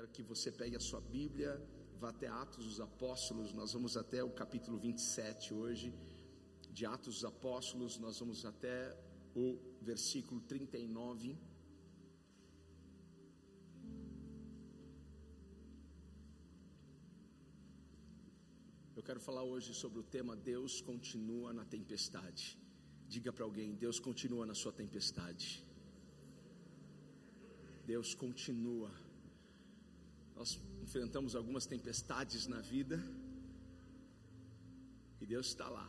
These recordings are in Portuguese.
quero que você pegue a sua Bíblia, vá até Atos dos Apóstolos, nós vamos até o capítulo 27 hoje. De Atos dos Apóstolos, nós vamos até o versículo 39. Eu quero falar hoje sobre o tema Deus continua na tempestade. Diga para alguém: Deus continua na sua tempestade. Deus continua. Nós enfrentamos algumas tempestades na vida e Deus está lá.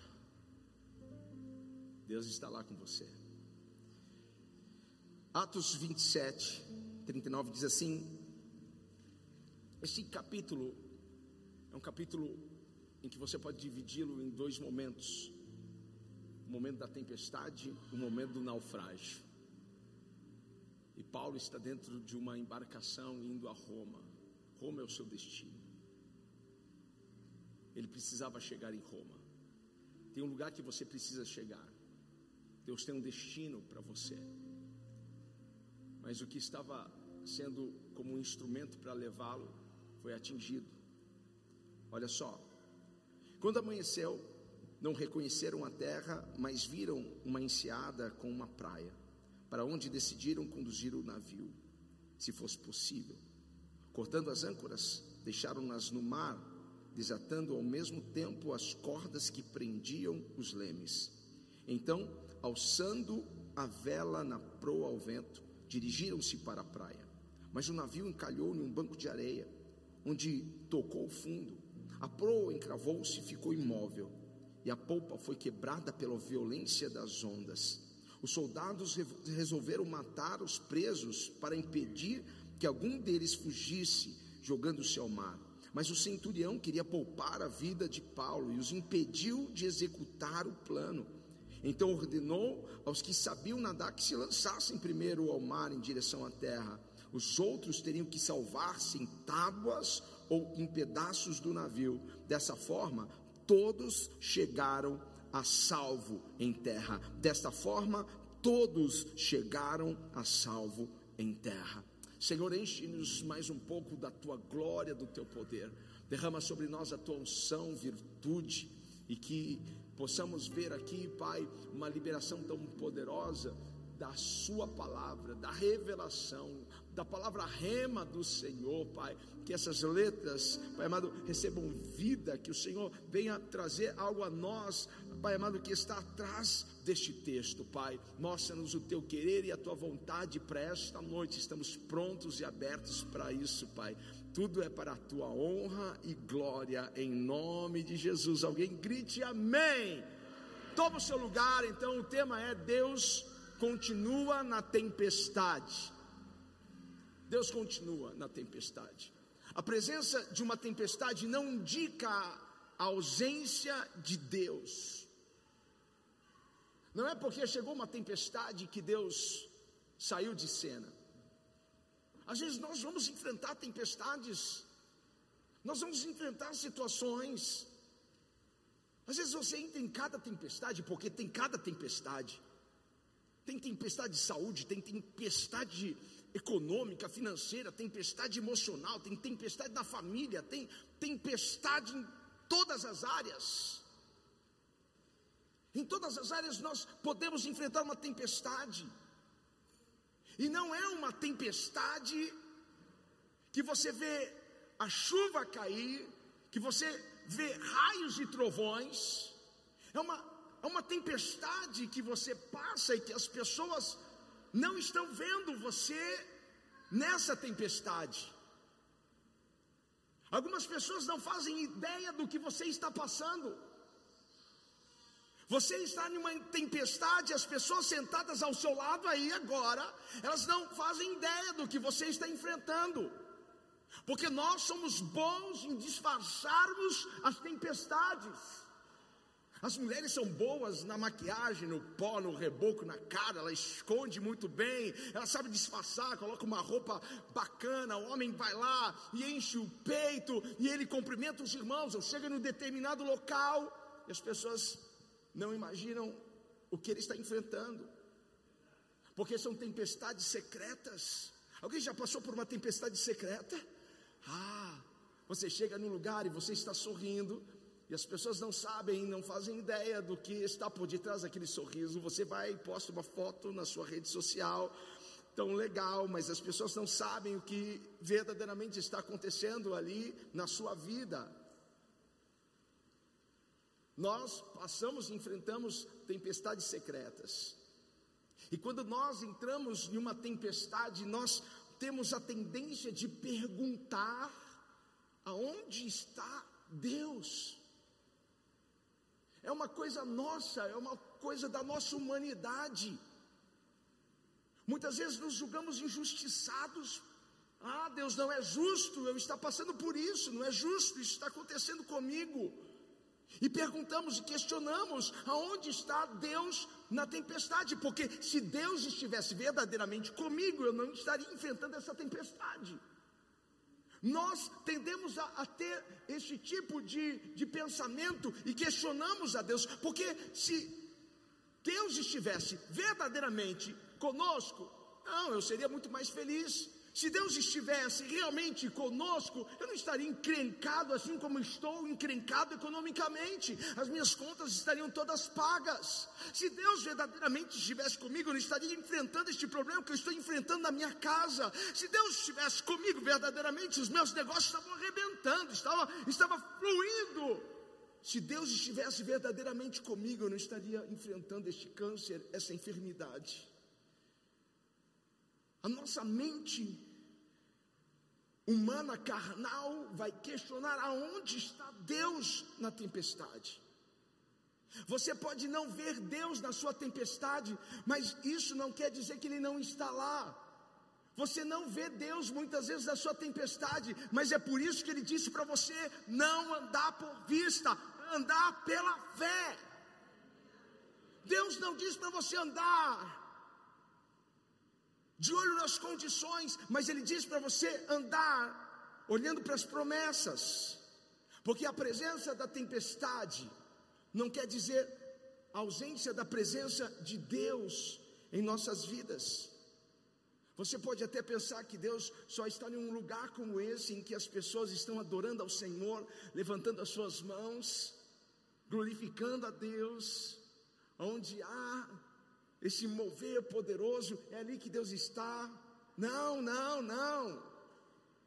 Deus está lá com você. Atos 27, 39 diz assim: Este capítulo é um capítulo em que você pode dividi-lo em dois momentos: o momento da tempestade, o momento do naufrágio. E Paulo está dentro de uma embarcação indo a Roma. Roma é o seu destino. Ele precisava chegar em Roma. Tem um lugar que você precisa chegar. Deus tem um destino para você. Mas o que estava sendo como um instrumento para levá-lo foi atingido. Olha só. Quando amanheceu, não reconheceram a terra, mas viram uma enseada com uma praia para onde decidiram conduzir o navio, se fosse possível. Cortando as âncoras, deixaram-nas no mar, desatando ao mesmo tempo as cordas que prendiam os lemes. Então, alçando a vela na proa ao vento, dirigiram-se para a praia. Mas o navio encalhou em um banco de areia, onde tocou o fundo. A proa encravou-se e ficou imóvel, e a polpa foi quebrada pela violência das ondas. Os soldados resolveram matar os presos para impedir que algum deles fugisse, jogando-se ao mar. Mas o centurião queria poupar a vida de Paulo e os impediu de executar o plano. Então ordenou aos que sabiam nadar que se lançassem primeiro ao mar em direção à terra. Os outros teriam que salvar-se em tábuas ou em pedaços do navio. Dessa forma, todos chegaram a salvo em terra. Desta forma, todos chegaram a salvo em terra. Senhor, enche-nos mais um pouco da tua glória, do teu poder. Derrama sobre nós a tua unção, virtude, e que possamos ver aqui, Pai, uma liberação tão poderosa da Sua palavra, da revelação, da palavra rema do Senhor, Pai. Que essas letras, Pai amado, recebam vida, que o Senhor venha trazer algo a nós, Pai amado, que está atrás deste texto, Pai. Mostra-nos o teu querer e a tua vontade para esta noite. Estamos prontos e abertos para isso, Pai. Tudo é para a tua honra e glória, em nome de Jesus. Alguém grite amém. Toma o seu lugar, então o tema é Deus continua na tempestade. Deus continua na tempestade. A presença de uma tempestade não indica a ausência de Deus. Não é porque chegou uma tempestade que Deus saiu de cena. Às vezes nós vamos enfrentar tempestades, nós vamos enfrentar situações. Às vezes você entra em cada tempestade, porque tem cada tempestade. Tem tempestade de saúde, tem tempestade econômica, financeira, tempestade emocional, tem tempestade na família, tem tempestade em todas as áreas. Em todas as áreas nós podemos enfrentar uma tempestade. E não é uma tempestade que você vê a chuva cair, que você vê raios e trovões. É uma é uma tempestade que você passa e que as pessoas não estão vendo você nessa tempestade. Algumas pessoas não fazem ideia do que você está passando. Você está uma tempestade, as pessoas sentadas ao seu lado aí agora, elas não fazem ideia do que você está enfrentando. Porque nós somos bons em disfarçarmos as tempestades. As mulheres são boas na maquiagem, no pó, no reboco, na cara, ela esconde muito bem, ela sabe disfarçar, coloca uma roupa bacana, o homem vai lá e enche o peito e ele cumprimenta os irmãos, ou chega em determinado local e as pessoas não imaginam o que ele está enfrentando, porque são tempestades secretas. Alguém já passou por uma tempestade secreta? Ah, você chega num lugar e você está sorrindo, e as pessoas não sabem, não fazem ideia do que está por detrás daquele sorriso. Você vai e posta uma foto na sua rede social, tão legal, mas as pessoas não sabem o que verdadeiramente está acontecendo ali na sua vida. Nós passamos e enfrentamos tempestades secretas. E quando nós entramos em uma tempestade, nós temos a tendência de perguntar: aonde está Deus? É uma coisa nossa, é uma coisa da nossa humanidade. Muitas vezes nos julgamos injustiçados. Ah, Deus não é justo, eu estou passando por isso, não é justo, isso está acontecendo comigo. E perguntamos e questionamos aonde está Deus na tempestade, porque se Deus estivesse verdadeiramente comigo, eu não estaria enfrentando essa tempestade. Nós tendemos a, a ter esse tipo de, de pensamento e questionamos a Deus, porque se Deus estivesse verdadeiramente conosco, não, eu seria muito mais feliz. Se Deus estivesse realmente conosco, eu não estaria encrencado assim como estou encrencado economicamente, as minhas contas estariam todas pagas. Se Deus verdadeiramente estivesse comigo, eu não estaria enfrentando este problema que eu estou enfrentando na minha casa. Se Deus estivesse comigo verdadeiramente, os meus negócios estavam arrebentando, estava, estava fluindo. Se Deus estivesse verdadeiramente comigo, eu não estaria enfrentando este câncer, essa enfermidade. A nossa mente humana carnal vai questionar aonde está Deus na tempestade. Você pode não ver Deus na sua tempestade, mas isso não quer dizer que Ele não está lá. Você não vê Deus muitas vezes na sua tempestade, mas é por isso que Ele disse para você não andar por vista, andar pela fé. Deus não diz para você andar de olho nas condições, mas ele diz para você andar olhando para as promessas, porque a presença da tempestade não quer dizer a ausência da presença de Deus em nossas vidas. Você pode até pensar que Deus só está em um lugar como esse, em que as pessoas estão adorando ao Senhor, levantando as suas mãos, glorificando a Deus, onde há esse mover poderoso, é ali que Deus está. Não, não, não.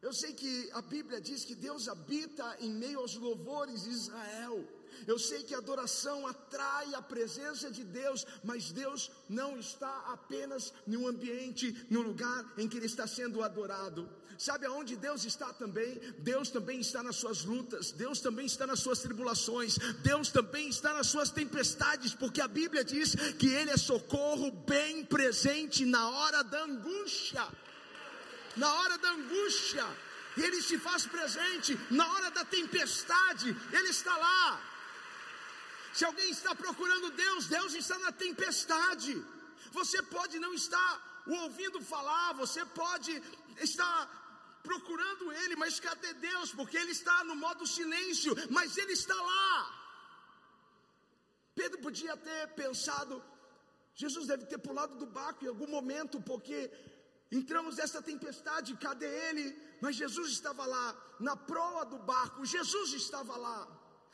Eu sei que a Bíblia diz que Deus habita em meio aos louvores de Israel. Eu sei que a adoração atrai a presença de Deus, mas Deus não está apenas um ambiente, no lugar em que Ele está sendo adorado. Sabe aonde Deus está também? Deus também está nas suas lutas, Deus também está nas suas tribulações, Deus também está nas suas tempestades, porque a Bíblia diz que Ele é socorro bem presente na hora da angústia. Na hora da angústia, Ele se faz presente, na hora da tempestade, Ele está lá. Se alguém está procurando Deus, Deus está na tempestade. Você pode não estar o ouvindo falar, você pode estar procurando Ele, mas cadê Deus? Porque Ele está no modo silêncio, mas Ele está lá. Pedro podia ter pensado, Jesus deve ter pulado do barco em algum momento, porque entramos nessa tempestade, cadê Ele? Mas Jesus estava lá, na proa do barco, Jesus estava lá.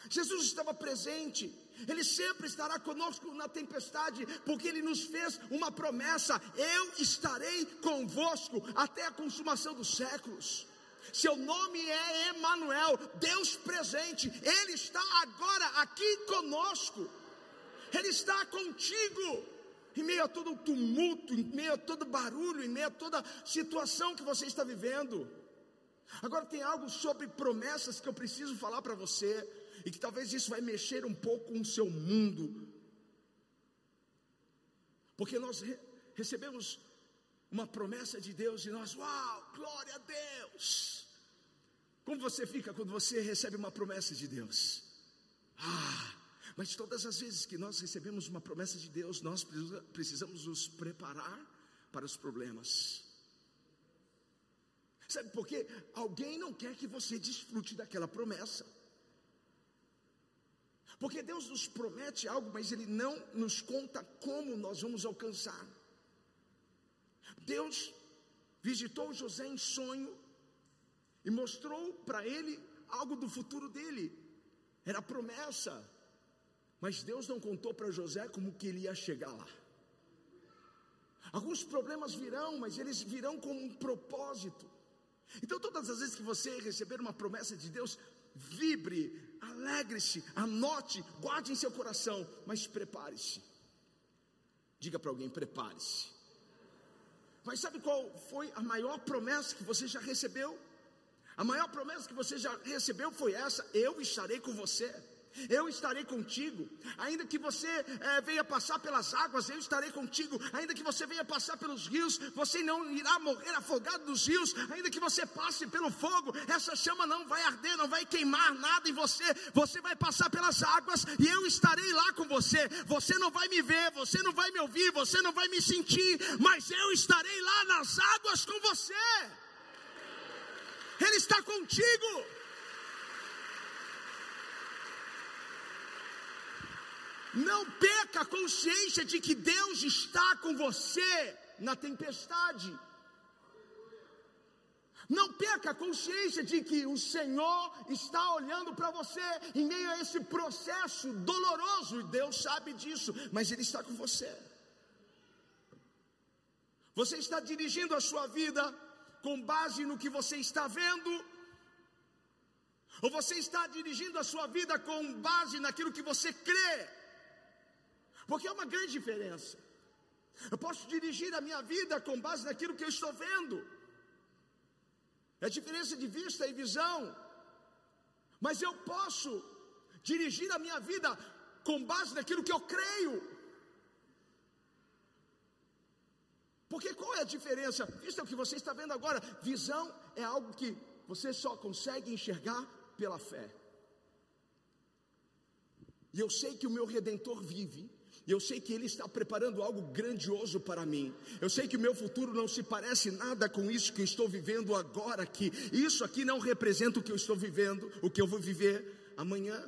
Jesus estava presente, Ele sempre estará conosco na tempestade, porque Ele nos fez uma promessa: eu estarei convosco até a consumação dos séculos. Seu nome é Emanuel, Deus presente. Ele está agora aqui conosco. Ele está contigo. Em meio a todo o tumulto, em meio a todo barulho, em meio a toda situação que você está vivendo. Agora tem algo sobre promessas que eu preciso falar para você e que talvez isso vai mexer um pouco com o seu mundo. Porque nós re recebemos uma promessa de Deus e nós, uau, glória a Deus. Como você fica quando você recebe uma promessa de Deus? Ah, mas todas as vezes que nós recebemos uma promessa de Deus, nós precisamos nos preparar para os problemas. Sabe por quê? Alguém não quer que você desfrute daquela promessa. Porque Deus nos promete algo, mas Ele não nos conta como nós vamos alcançar. Deus visitou José em sonho e mostrou para ele algo do futuro dele. Era promessa. Mas Deus não contou para José como que ele ia chegar lá. Alguns problemas virão, mas eles virão com um propósito. Então, todas as vezes que você receber uma promessa de Deus, vibre, alegre-se, anote, guarde em seu coração, mas prepare-se. Diga para alguém: prepare-se. Mas sabe qual foi a maior promessa que você já recebeu? A maior promessa que você já recebeu foi essa: eu estarei com você eu estarei contigo, ainda que você é, venha passar pelas águas, eu estarei contigo, ainda que você venha passar pelos rios, você não irá morrer afogado nos rios, ainda que você passe pelo fogo, essa chama não vai arder, não vai queimar nada em você, você vai passar pelas águas e eu estarei lá com você. Você não vai me ver, você não vai me ouvir, você não vai me sentir, mas eu estarei lá nas águas com você. Ele está contigo. Não perca a consciência de que Deus está com você na tempestade. Não perca a consciência de que o Senhor está olhando para você em meio a esse processo doloroso, e Deus sabe disso, mas Ele está com você. Você está dirigindo a sua vida com base no que você está vendo, ou você está dirigindo a sua vida com base naquilo que você crê? Porque é uma grande diferença. Eu posso dirigir a minha vida com base naquilo que eu estou vendo. É diferença de vista e visão. Mas eu posso dirigir a minha vida com base naquilo que eu creio. Porque qual é a diferença? Vista o que você está vendo agora, visão é algo que você só consegue enxergar pela fé. E eu sei que o meu redentor vive, e eu sei que Ele está preparando algo grandioso para mim. Eu sei que o meu futuro não se parece nada com isso que eu estou vivendo agora aqui. Isso aqui não representa o que eu estou vivendo, o que eu vou viver amanhã.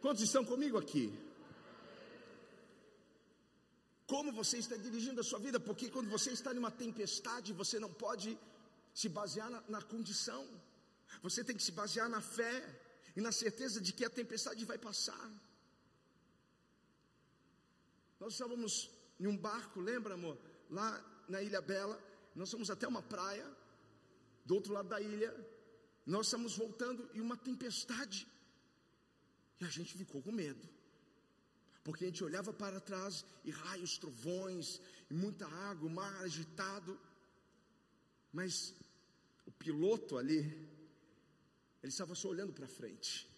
Quantos estão comigo aqui? Como você está dirigindo a sua vida? Porque quando você está numa tempestade, você não pode se basear na, na condição. Você tem que se basear na fé e na certeza de que a tempestade vai passar. Nós estávamos em um barco, lembra, amor? Lá na Ilha Bela. Nós fomos até uma praia, do outro lado da ilha. Nós estamos voltando e uma tempestade. E a gente ficou com medo. Porque a gente olhava para trás e raios, trovões, e muita água, o mar agitado. Mas o piloto ali, ele estava só olhando para frente.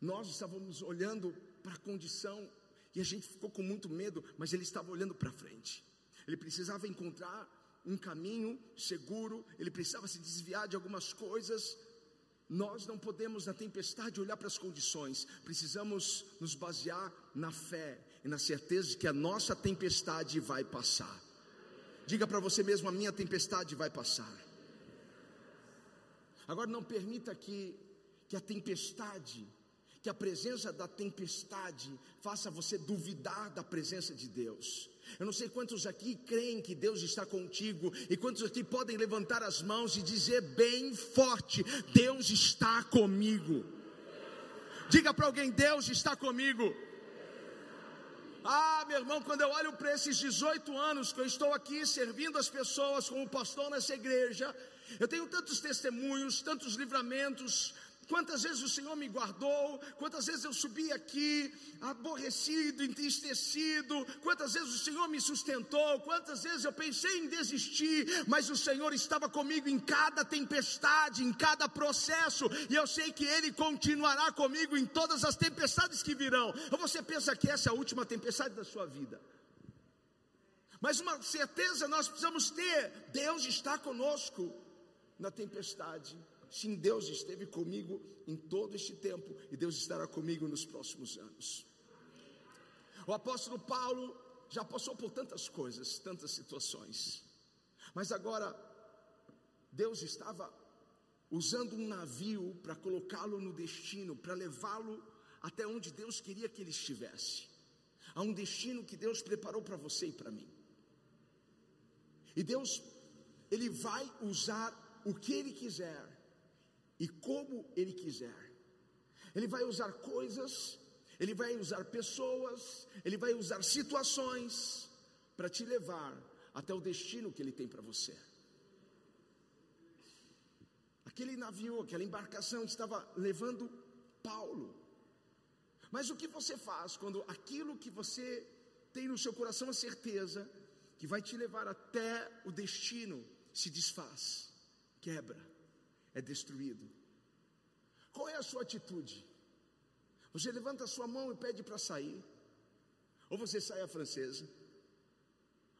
Nós estávamos olhando para a condição e a gente ficou com muito medo, mas ele estava olhando para frente. Ele precisava encontrar um caminho seguro, ele precisava se desviar de algumas coisas. Nós não podemos, na tempestade, olhar para as condições, precisamos nos basear na fé e na certeza de que a nossa tempestade vai passar. Diga para você mesmo: a minha tempestade vai passar. Agora, não permita que, que a tempestade que a presença da tempestade faça você duvidar da presença de Deus. Eu não sei quantos aqui creem que Deus está contigo e quantos aqui podem levantar as mãos e dizer bem forte: Deus está comigo. Diga para alguém: Deus está comigo. Ah, meu irmão, quando eu olho para esses 18 anos que eu estou aqui servindo as pessoas como pastor nessa igreja, eu tenho tantos testemunhos, tantos livramentos, Quantas vezes o Senhor me guardou, quantas vezes eu subi aqui aborrecido, entristecido, quantas vezes o Senhor me sustentou, quantas vezes eu pensei em desistir, mas o Senhor estava comigo em cada tempestade, em cada processo, e eu sei que Ele continuará comigo em todas as tempestades que virão. Ou você pensa que essa é a última tempestade da sua vida? Mas uma certeza nós precisamos ter: Deus está conosco na tempestade. Sim, Deus esteve comigo em todo este tempo e Deus estará comigo nos próximos anos. O apóstolo Paulo já passou por tantas coisas, tantas situações, mas agora Deus estava usando um navio para colocá-lo no destino, para levá-lo até onde Deus queria que ele estivesse, a um destino que Deus preparou para você e para mim. E Deus, Ele vai usar o que Ele quiser e como Ele quiser. Ele vai usar coisas, Ele vai usar pessoas, Ele vai usar situações para te levar até o destino que Ele tem para você. Aquele navio, aquela embarcação estava levando Paulo. Mas o que você faz quando aquilo que você tem no seu coração a certeza que vai te levar até o destino se desfaz, quebra, é destruído? Qual é a sua atitude? Você levanta a sua mão e pede para sair, ou você sai a francesa,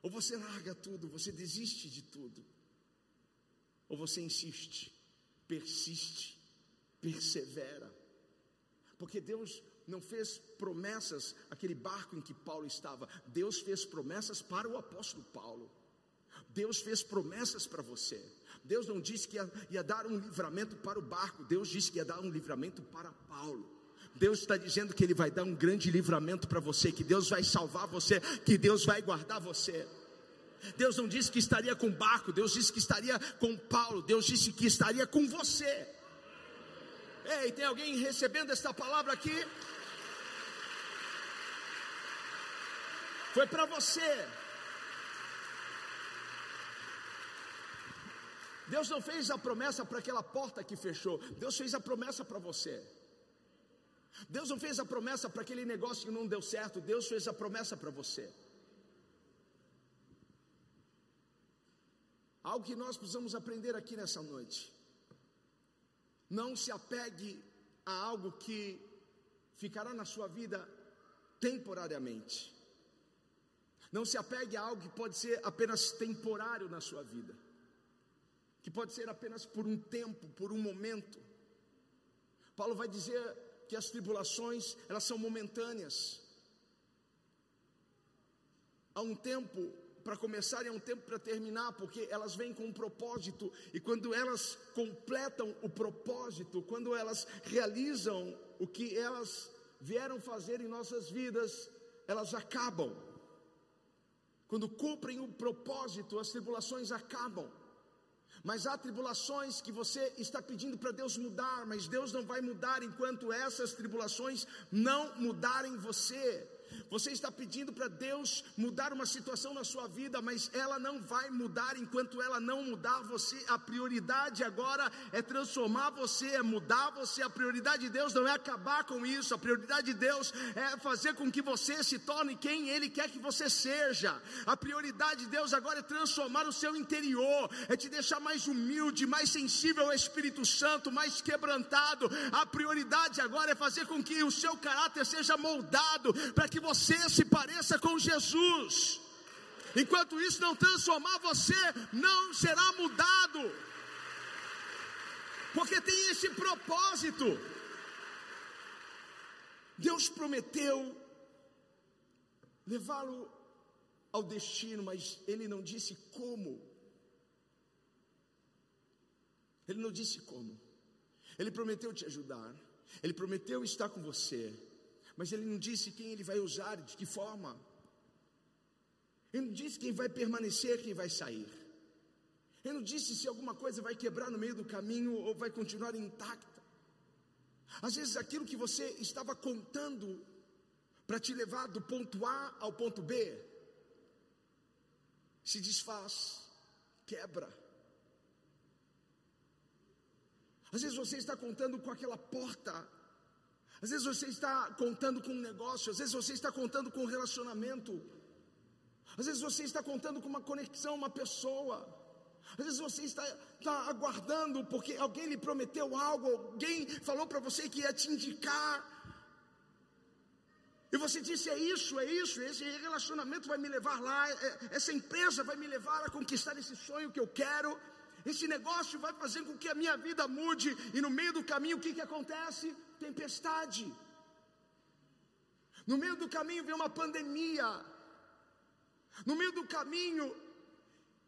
ou você larga tudo, você desiste de tudo, ou você insiste, persiste, persevera, porque Deus não fez promessas, aquele barco em que Paulo estava, Deus fez promessas para o apóstolo Paulo. Deus fez promessas para você. Deus não disse que ia, ia, dar um livramento para o barco, Deus disse que ia dar um livramento para Paulo. Deus está dizendo que Ele vai dar um grande livramento para você, que Deus vai salvar você, que Deus vai guardar você. Deus não disse que estaria com o barco, Deus disse que estaria com Paulo, Deus disse que estaria com você. Ei, tem alguém recebendo esta palavra aqui? Foi para você. Deus não fez a promessa para aquela porta que fechou, Deus fez a promessa para você. Deus não fez a promessa para aquele negócio que não deu certo, Deus fez a promessa para você. Algo que nós precisamos aprender aqui nessa noite. Não se apegue a algo que ficará na sua vida temporariamente. Não se apegue a algo que pode ser apenas temporário na sua vida que pode ser apenas por um tempo, por um momento. Paulo vai dizer que as tribulações, elas são momentâneas. Há um tempo para começar e há um tempo para terminar, porque elas vêm com um propósito, e quando elas completam o propósito, quando elas realizam o que elas vieram fazer em nossas vidas, elas acabam. Quando cumprem o propósito, as tribulações acabam. Mas há tribulações que você está pedindo para Deus mudar, mas Deus não vai mudar enquanto essas tribulações não mudarem você. Você está pedindo para Deus mudar uma situação na sua vida, mas ela não vai mudar enquanto ela não mudar você. A prioridade agora é transformar você, é mudar você. A prioridade de Deus não é acabar com isso. A prioridade de Deus é fazer com que você se torne quem Ele quer que você seja. A prioridade de Deus agora é transformar o seu interior, é te deixar mais humilde, mais sensível ao Espírito Santo, mais quebrantado. A prioridade agora é fazer com que o seu caráter seja moldado para que você você se pareça com Jesus. Enquanto isso não transformar você, não será mudado. Porque tem esse propósito. Deus prometeu levá-lo ao destino, mas ele não disse como. Ele não disse como. Ele prometeu te ajudar. Ele prometeu estar com você mas ele não disse quem ele vai usar, de que forma. Ele não disse quem vai permanecer, quem vai sair. Ele não disse se alguma coisa vai quebrar no meio do caminho ou vai continuar intacta. Às vezes aquilo que você estava contando para te levar do ponto A ao ponto B se desfaz, quebra. Às vezes você está contando com aquela porta às vezes você está contando com um negócio, às vezes você está contando com um relacionamento, às vezes você está contando com uma conexão, uma pessoa, às vezes você está, está aguardando porque alguém lhe prometeu algo, alguém falou para você que ia te indicar, e você disse: é isso, é isso, esse relacionamento vai me levar lá, é, essa empresa vai me levar a conquistar esse sonho que eu quero, esse negócio vai fazer com que a minha vida mude, e no meio do caminho o que, que acontece? tempestade. No meio do caminho vem uma pandemia. No meio do caminho,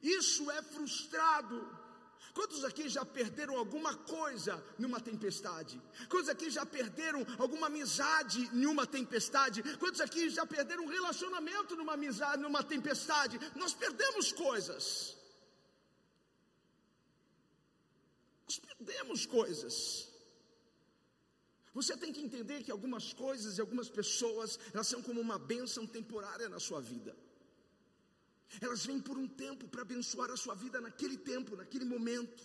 isso é frustrado. Quantos aqui já perderam alguma coisa numa tempestade? Quantos aqui já perderam alguma amizade numa tempestade? Quantos aqui já perderam um relacionamento numa amizade, numa tempestade? Nós perdemos coisas. Temos coisas. Você tem que entender que algumas coisas e algumas pessoas, elas são como uma bênção temporária na sua vida. Elas vêm por um tempo para abençoar a sua vida naquele tempo, naquele momento.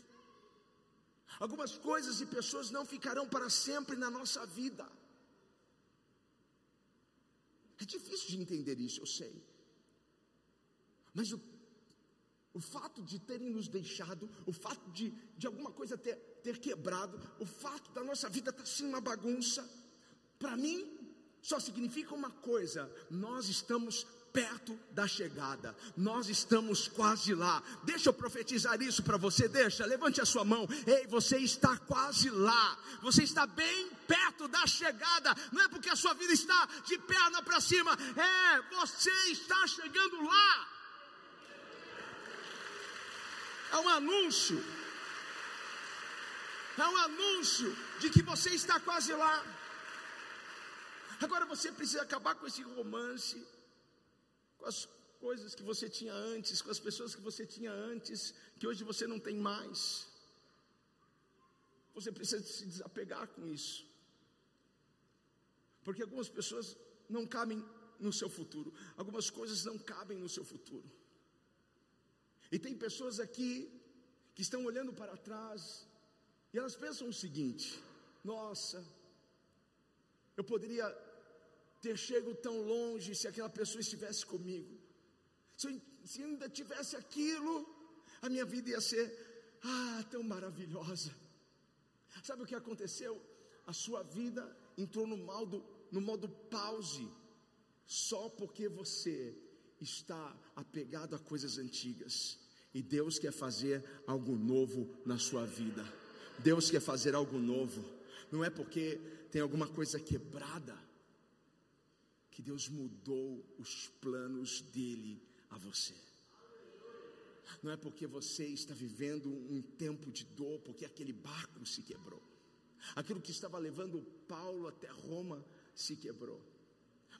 Algumas coisas e pessoas não ficarão para sempre na nossa vida. É difícil de entender isso, eu sei. Mas o, o fato de terem nos deixado, o fato de, de alguma coisa ter, ter quebrado, o fato da nossa vida estar tá assim uma bagunça, para mim só significa uma coisa: nós estamos perto da chegada, nós estamos quase lá. Deixa eu profetizar isso para você, deixa, levante a sua mão. Ei, você está quase lá, você está bem perto da chegada, não é porque a sua vida está de perna para cima, é, você está chegando lá. É um anúncio, é um anúncio de que você está quase lá. Agora você precisa acabar com esse romance com as coisas que você tinha antes, com as pessoas que você tinha antes, que hoje você não tem mais. Você precisa se desapegar com isso. Porque algumas pessoas não cabem no seu futuro, algumas coisas não cabem no seu futuro. E tem pessoas aqui que estão olhando para trás e elas pensam o seguinte: nossa, eu poderia ter chego tão longe se aquela pessoa estivesse comigo. Se, se ainda tivesse aquilo, a minha vida ia ser, ah, tão maravilhosa. Sabe o que aconteceu? A sua vida entrou no modo, no modo pause, só porque você está apegado a coisas antigas. E Deus quer fazer algo novo na sua vida. Deus quer fazer algo novo. Não é porque tem alguma coisa quebrada que Deus mudou os planos dele a você. Não é porque você está vivendo um tempo de dor, porque aquele barco se quebrou. Aquilo que estava levando Paulo até Roma se quebrou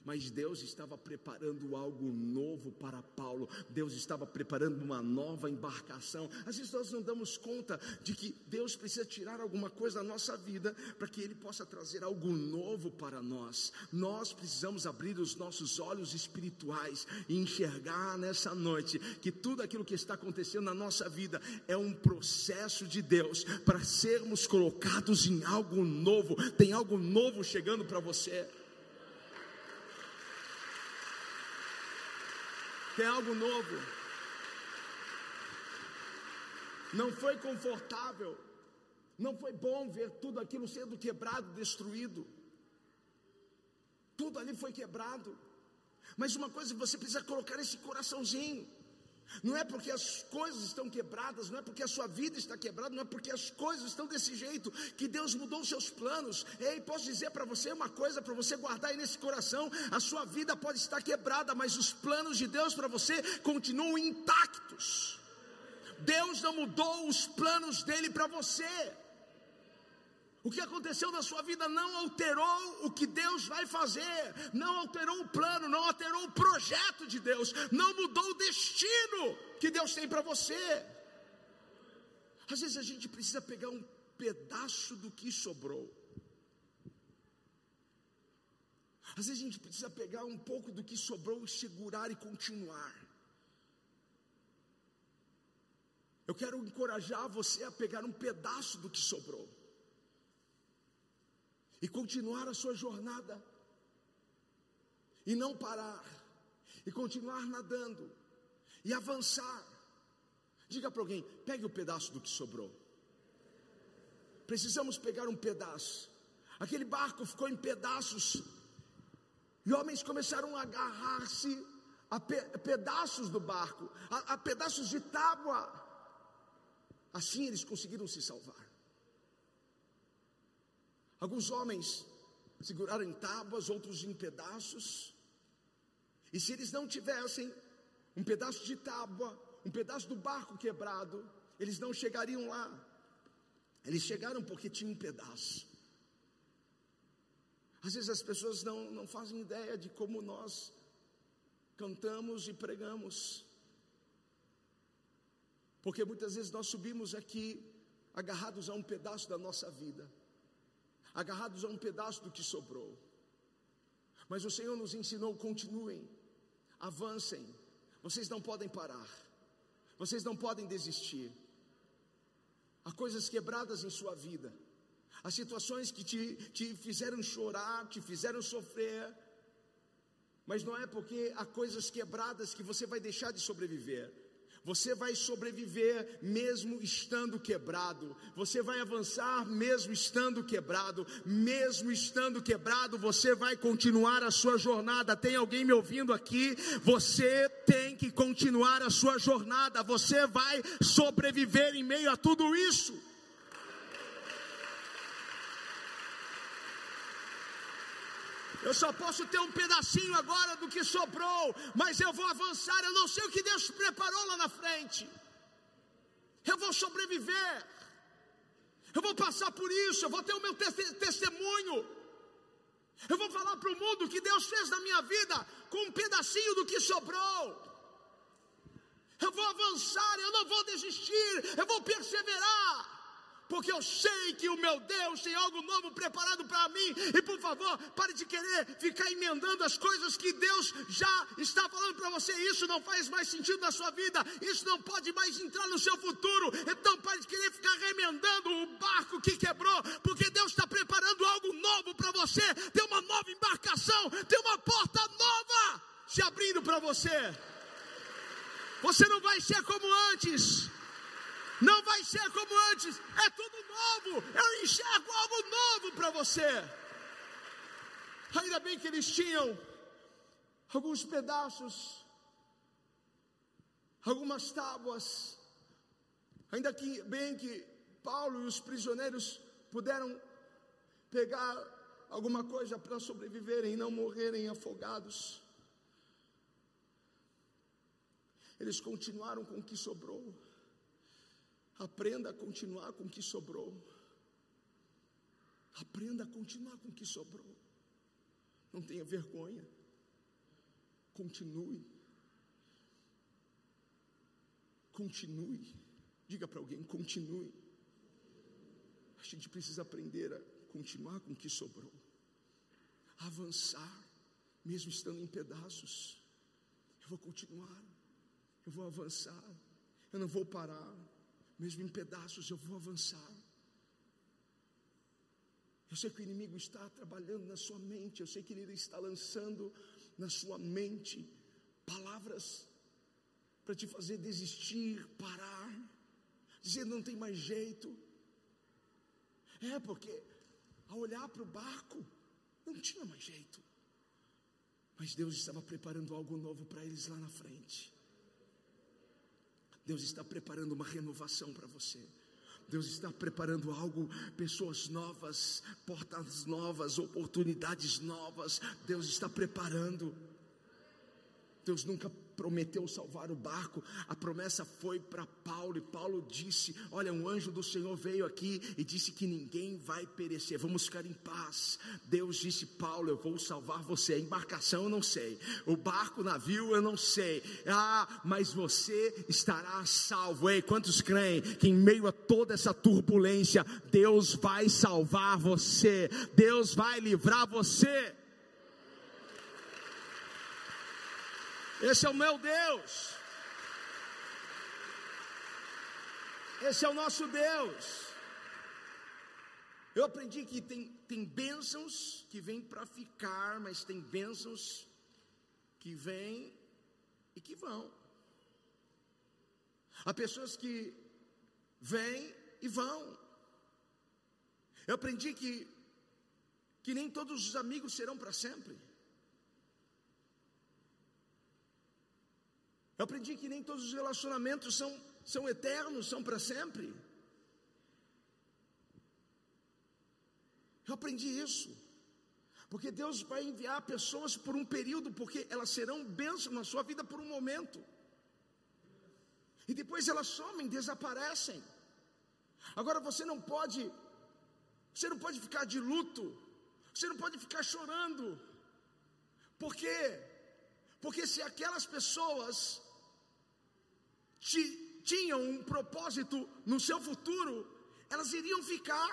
mas Deus estava preparando algo novo para Paulo, Deus estava preparando uma nova embarcação. Às vezes nós não damos conta de que Deus precisa tirar alguma coisa da nossa vida para que Ele possa trazer algo novo para nós. Nós precisamos abrir os nossos olhos espirituais e enxergar nessa noite que tudo aquilo que está acontecendo na nossa vida é um processo de Deus para sermos colocados em algo novo. Tem algo novo chegando para você. Tem algo novo. Não foi confortável. Não foi bom ver tudo aquilo sendo quebrado, destruído. Tudo ali foi quebrado. Mas uma coisa você precisa colocar nesse coraçãozinho. Não é porque as coisas estão quebradas, não é porque a sua vida está quebrada, não é porque as coisas estão desse jeito que Deus mudou os seus planos. Ei, posso dizer para você uma coisa para você guardar aí nesse coração: a sua vida pode estar quebrada, mas os planos de Deus para você continuam intactos. Deus não mudou os planos dele para você. O que aconteceu na sua vida não alterou o que Deus vai fazer, não alterou o plano, não alterou o projeto de Deus, não mudou o destino que Deus tem para você. Às vezes a gente precisa pegar um pedaço do que sobrou. Às vezes a gente precisa pegar um pouco do que sobrou e segurar e continuar. Eu quero encorajar você a pegar um pedaço do que sobrou e continuar a sua jornada, e não parar, e continuar nadando, e avançar. Diga para alguém: pegue o pedaço do que sobrou. Precisamos pegar um pedaço. Aquele barco ficou em pedaços, e homens começaram a agarrar-se a pe pedaços do barco, a, a pedaços de tábua. Assim eles conseguiram se salvar. Alguns homens seguraram em tábuas, outros em pedaços. E se eles não tivessem um pedaço de tábua, um pedaço do barco quebrado, eles não chegariam lá. Eles chegaram porque tinham um pedaço. Às vezes as pessoas não, não fazem ideia de como nós cantamos e pregamos. Porque muitas vezes nós subimos aqui agarrados a um pedaço da nossa vida, agarrados a um pedaço do que sobrou. Mas o Senhor nos ensinou: continuem, avancem, vocês não podem parar, vocês não podem desistir. Há coisas quebradas em sua vida, há situações que te, te fizeram chorar, te fizeram sofrer, mas não é porque há coisas quebradas que você vai deixar de sobreviver. Você vai sobreviver mesmo estando quebrado. Você vai avançar mesmo estando quebrado. Mesmo estando quebrado, você vai continuar a sua jornada. Tem alguém me ouvindo aqui? Você tem que continuar a sua jornada. Você vai sobreviver em meio a tudo isso. Eu só posso ter um pedacinho agora do que sobrou, mas eu vou avançar. Eu não sei o que Deus preparou lá na frente. Eu vou sobreviver. Eu vou passar por isso. Eu vou ter o meu te testemunho. Eu vou falar para o mundo que Deus fez na minha vida com um pedacinho do que sobrou. Eu vou avançar, eu não vou desistir, eu vou perseverar porque eu sei que o meu Deus tem algo novo preparado para mim. E por favor, pare de querer ficar emendando as coisas que Deus já está falando para você. Isso não faz mais sentido na sua vida, isso não pode mais entrar no seu futuro. Então pare de querer ficar remendando o barco que quebrou, porque Deus está preparando algo novo para você. Tem uma nova embarcação, tem uma porta nova se abrindo para você. Você não vai ser como antes. Não vai ser como antes, é tudo novo. Eu enxergo algo novo para você. Ainda bem que eles tinham alguns pedaços, algumas tábuas. Ainda que bem que Paulo e os prisioneiros puderam pegar alguma coisa para sobreviverem e não morrerem afogados. Eles continuaram com o que sobrou. Aprenda a continuar com o que sobrou. Aprenda a continuar com o que sobrou. Não tenha vergonha. Continue. Continue. Diga para alguém: continue. A gente precisa aprender a continuar com o que sobrou. Avançar, mesmo estando em pedaços. Eu vou continuar. Eu vou avançar. Eu não vou parar mesmo em pedaços, eu vou avançar. Eu sei que o inimigo está trabalhando na sua mente, eu sei que ele está lançando na sua mente palavras para te fazer desistir, parar, dizer não tem mais jeito. É porque ao olhar para o barco, não tinha mais jeito. Mas Deus estava preparando algo novo para eles lá na frente. Deus está preparando uma renovação para você. Deus está preparando algo, pessoas novas, portas novas, oportunidades novas. Deus está preparando. Deus nunca prometeu salvar o barco, a promessa foi para Paulo, e Paulo disse: Olha, um anjo do Senhor veio aqui e disse que ninguém vai perecer, vamos ficar em paz. Deus disse: Paulo, eu vou salvar você. A embarcação eu não sei, o barco, o navio eu não sei, ah, mas você estará salvo. Ei, quantos creem que em meio a toda essa turbulência, Deus vai salvar você, Deus vai livrar você? Esse é o meu Deus. Esse é o nosso Deus. Eu aprendi que tem, tem bênçãos que vêm para ficar, mas tem bênçãos que vêm e que vão. Há pessoas que vêm e vão. Eu aprendi que, que nem todos os amigos serão para sempre. Eu aprendi que nem todos os relacionamentos são, são eternos, são para sempre. Eu aprendi isso. Porque Deus vai enviar pessoas por um período, porque elas serão bênçãos na sua vida por um momento. E depois elas somem, desaparecem. Agora você não pode, você não pode ficar de luto, você não pode ficar chorando. Por quê? Porque se aquelas pessoas tinham um propósito no seu futuro, elas iriam ficar.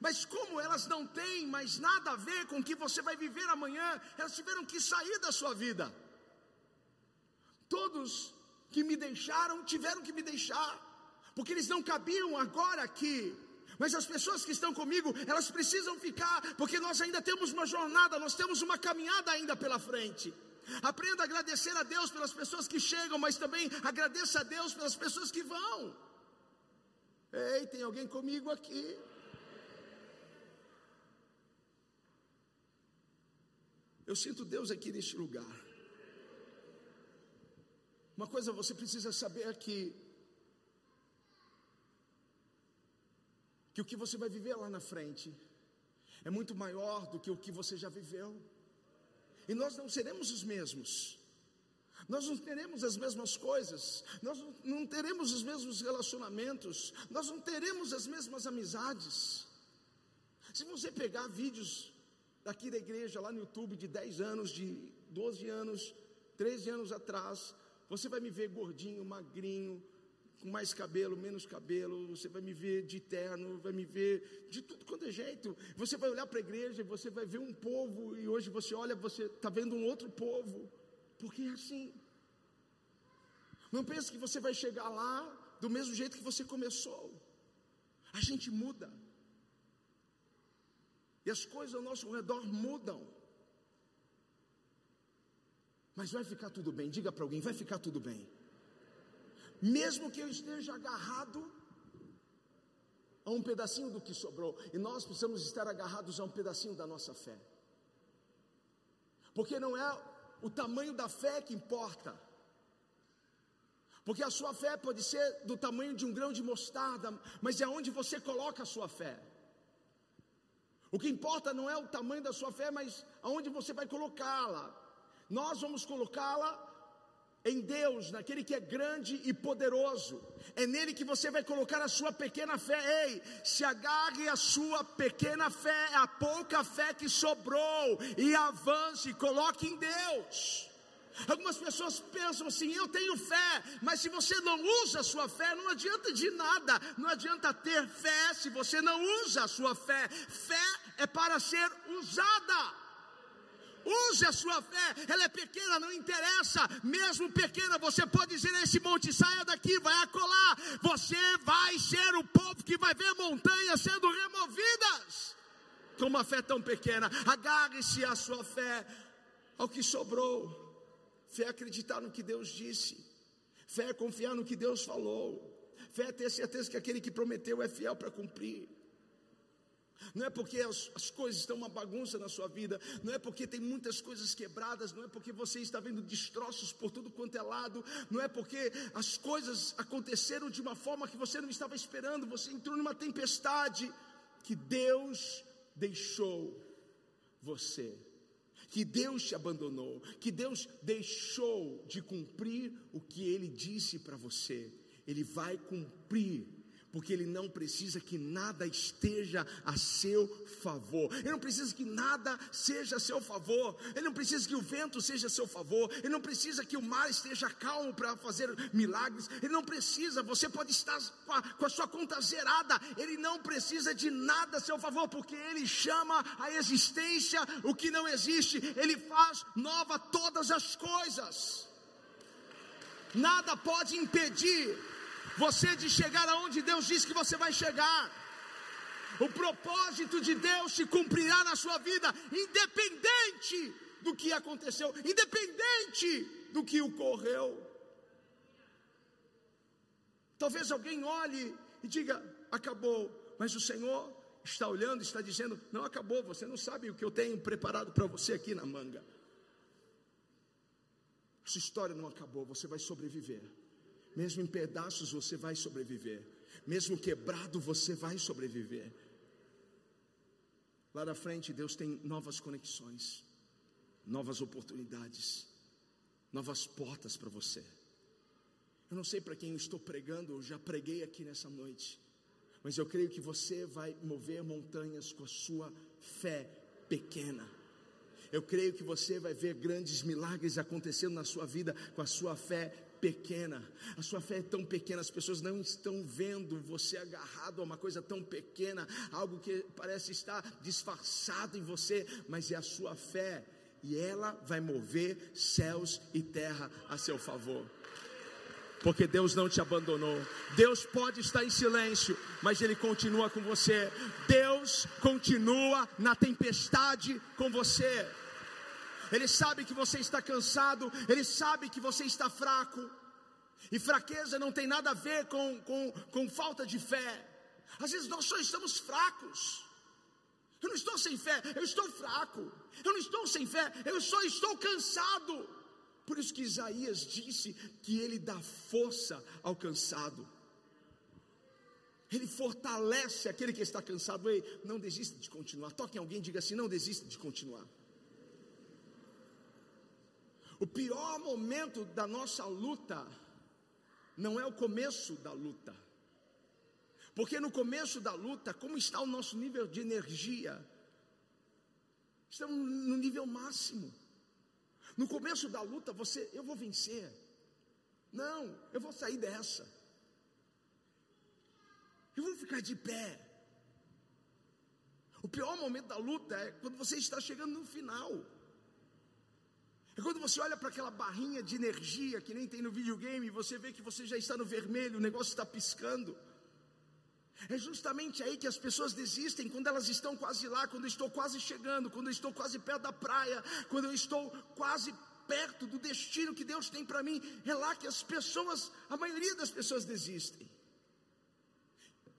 Mas como elas não têm mais nada a ver com o que você vai viver amanhã, elas tiveram que sair da sua vida. Todos que me deixaram tiveram que me deixar, porque eles não cabiam agora aqui. Mas as pessoas que estão comigo, elas precisam ficar, porque nós ainda temos uma jornada, nós temos uma caminhada ainda pela frente. Aprenda a agradecer a Deus pelas pessoas que chegam, mas também agradeça a Deus pelas pessoas que vão. Ei, tem alguém comigo aqui? Eu sinto Deus aqui neste lugar. Uma coisa você precisa saber aqui que o que você vai viver lá na frente é muito maior do que o que você já viveu. E nós não seremos os mesmos. Nós não teremos as mesmas coisas, nós não teremos os mesmos relacionamentos, nós não teremos as mesmas amizades. Se você pegar vídeos daqui da igreja, lá no YouTube, de 10 anos, de 12 anos, 13 anos atrás, você vai me ver gordinho, magrinho, com mais cabelo, menos cabelo, você vai me ver de terno, vai me ver de tudo quanto é jeito. Você vai olhar para a igreja e você vai ver um povo, e hoje você olha, você está vendo um outro povo, porque é assim. Não pense que você vai chegar lá do mesmo jeito que você começou. A gente muda. E as coisas ao nosso redor mudam. Mas vai ficar tudo bem. Diga para alguém: vai ficar tudo bem mesmo que eu esteja agarrado a um pedacinho do que sobrou, e nós precisamos estar agarrados a um pedacinho da nossa fé, porque não é o tamanho da fé que importa, porque a sua fé pode ser do tamanho de um grão de mostarda, mas é onde você coloca a sua fé. O que importa não é o tamanho da sua fé, mas aonde você vai colocá-la. Nós vamos colocá-la em Deus, naquele que é grande e poderoso. É nele que você vai colocar a sua pequena fé. Ei, se agarre a sua pequena fé, a pouca fé que sobrou, e avance, coloque em Deus. Algumas pessoas pensam assim: eu tenho fé, mas se você não usa a sua fé, não adianta de nada, não adianta ter fé se você não usa a sua fé. Fé é para ser usada. Use a sua fé, ela é pequena, não interessa, mesmo pequena, você pode dizer esse monte: saia daqui, vai acolar. Você vai ser o povo que vai ver montanhas sendo removidas. Com uma fé tão pequena, agarre-se à sua fé, ao que sobrou. Fé é acreditar no que Deus disse, fé é confiar no que Deus falou, fé é ter certeza que aquele que prometeu é fiel para cumprir. Não é porque as, as, coisas estão uma bagunça na sua vida, não é porque tem muitas coisas quebradas, não é porque você está vendo destroços por tudo quanto é lado, não é porque as coisas aconteceram de uma forma que você não estava esperando, você entrou numa tempestade, que Deus deixou você, que Deus te abandonou, que Deus deixou de cumprir o que Ele disse para você, Ele vai cumprir porque ele não precisa que nada esteja a seu favor, ele não precisa que nada seja a seu favor, ele não precisa que o vento seja a seu favor, ele não precisa que o mar esteja calmo para fazer milagres, ele não precisa, você pode estar com a, com a sua conta zerada, ele não precisa de nada a seu favor, porque ele chama a existência o que não existe, ele faz nova todas as coisas, nada pode impedir você de chegar aonde Deus diz que você vai chegar. O propósito de Deus se cumprirá na sua vida, independente do que aconteceu, independente do que ocorreu. Talvez alguém olhe e diga: acabou, mas o Senhor está olhando, está dizendo: não acabou, você não sabe o que eu tenho preparado para você aqui na manga. Sua história não acabou, você vai sobreviver. Mesmo em pedaços você vai sobreviver. Mesmo quebrado você vai sobreviver. Lá na frente Deus tem novas conexões, novas oportunidades, novas portas para você. Eu não sei para quem eu estou pregando, eu já preguei aqui nessa noite, mas eu creio que você vai mover montanhas com a sua fé pequena. Eu creio que você vai ver grandes milagres acontecendo na sua vida com a sua fé pequena, a sua fé é tão pequena, as pessoas não estão vendo você agarrado a uma coisa tão pequena, algo que parece estar disfarçado em você, mas é a sua fé, e ela vai mover céus e terra a seu favor. Porque Deus não te abandonou. Deus pode estar em silêncio, mas Ele continua com você. Deus continua na tempestade com você. Ele sabe que você está cansado, Ele sabe que você está fraco. E fraqueza não tem nada a ver com, com, com falta de fé. Às vezes nós só estamos fracos. Eu não estou sem fé, eu estou fraco. Eu não estou sem fé, eu só estou cansado. Por isso que Isaías disse que ele dá força ao cansado. Ele fortalece aquele que está cansado. Ei, não desista de continuar. Toque em alguém e diga assim: não desista de continuar. O pior momento da nossa luta não é o começo da luta. Porque no começo da luta, como está o nosso nível de energia? Estamos no nível máximo. No começo da luta, você, eu vou vencer. Não, eu vou sair dessa. Eu vou ficar de pé. O pior momento da luta é quando você está chegando no final. É quando você olha para aquela barrinha de energia que nem tem no videogame, e você vê que você já está no vermelho, o negócio está piscando. É justamente aí que as pessoas desistem, quando elas estão quase lá, quando eu estou quase chegando, quando eu estou quase perto da praia, quando eu estou quase perto do destino que Deus tem para mim. É lá que as pessoas, a maioria das pessoas desistem.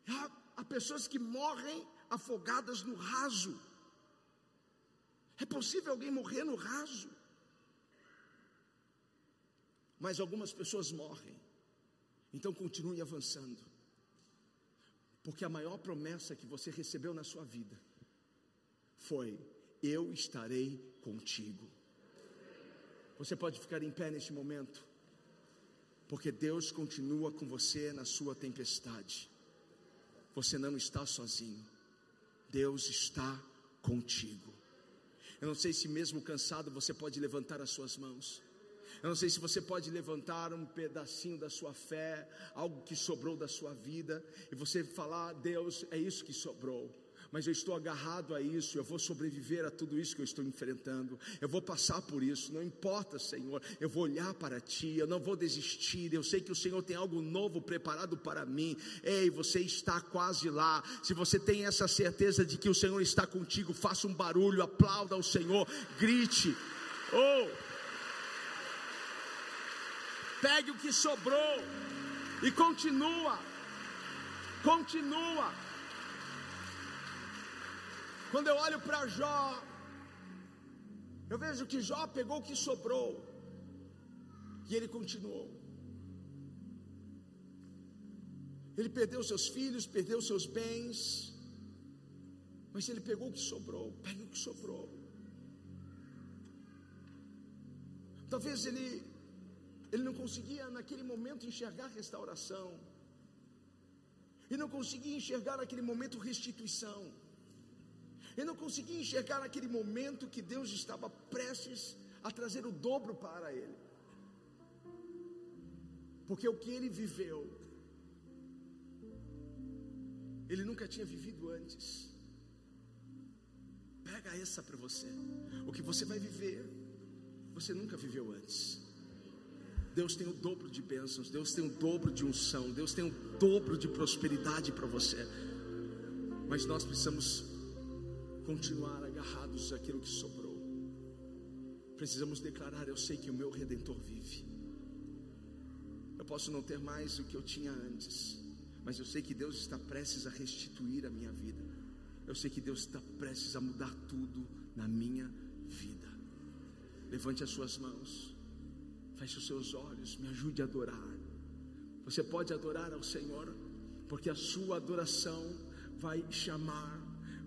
Há, há pessoas que morrem afogadas no raso. É possível alguém morrer no raso? Mas algumas pessoas morrem. Então continue avançando, porque a maior promessa que você recebeu na sua vida foi: Eu estarei contigo. Você pode ficar em pé neste momento, porque Deus continua com você na sua tempestade. Você não está sozinho, Deus está contigo. Eu não sei se mesmo cansado você pode levantar as suas mãos. Eu não sei se você pode levantar um pedacinho da sua fé, algo que sobrou da sua vida, e você falar: Deus, é isso que sobrou mas eu estou agarrado a isso, eu vou sobreviver a tudo isso que eu estou enfrentando, eu vou passar por isso, não importa, Senhor, eu vou olhar para Ti, eu não vou desistir, eu sei que o Senhor tem algo novo preparado para mim, ei, você está quase lá, se você tem essa certeza de que o Senhor está contigo, faça um barulho, aplauda ao Senhor, grite, oh! Pegue o que sobrou e continua. Continua. Quando eu olho para Jó, eu vejo que Jó pegou o que sobrou e ele continuou. Ele perdeu seus filhos, perdeu seus bens, mas ele pegou o que sobrou, pegue o que sobrou. Talvez ele ele não conseguia naquele momento enxergar restauração. Ele não conseguia enxergar naquele momento restituição. Ele não conseguia enxergar naquele momento que Deus estava prestes a trazer o dobro para ele. Porque o que ele viveu, ele nunca tinha vivido antes. Pega essa para você. O que você vai viver, você nunca viveu antes. Deus tem o dobro de bênçãos, Deus tem o dobro de unção, Deus tem o dobro de prosperidade para você. Mas nós precisamos continuar agarrados àquilo que sobrou. Precisamos declarar: Eu sei que o meu redentor vive. Eu posso não ter mais o que eu tinha antes, mas eu sei que Deus está prestes a restituir a minha vida. Eu sei que Deus está prestes a mudar tudo na minha vida. Levante as suas mãos. Feche os seus olhos, me ajude a adorar. Você pode adorar ao Senhor, porque a sua adoração vai chamar,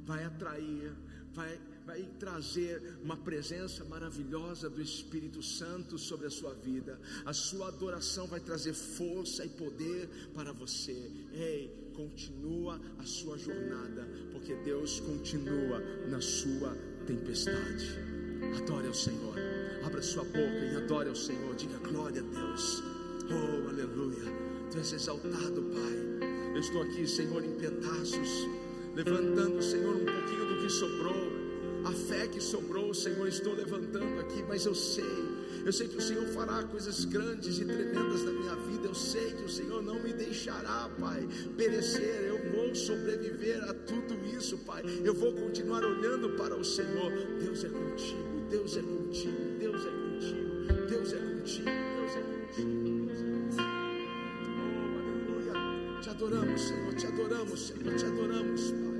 vai atrair, vai, vai trazer uma presença maravilhosa do Espírito Santo sobre a sua vida. A sua adoração vai trazer força e poder para você. Ei, continua a sua jornada, porque Deus continua na sua tempestade. Adore ao Senhor. Abra sua boca e adore ao Senhor. Diga glória a Deus. Oh, aleluia. Tu és exaltado, Pai. Eu estou aqui, Senhor, em pedaços, levantando, Senhor, um pouquinho do que sobrou. A fé que sobrou, Senhor, estou levantando aqui, mas eu sei eu sei que o Senhor fará coisas grandes e tremendas na minha vida. Eu sei que o Senhor não me deixará, Pai, perecer. Eu vou sobreviver a tudo isso, Pai. Eu vou continuar olhando para o Senhor. Deus é contigo, Deus é contigo, Deus é contigo, Deus é contigo, Deus é contigo. Deus é contigo. Oh, aleluia. Te adoramos, Senhor, te adoramos, Senhor, te adoramos, Pai.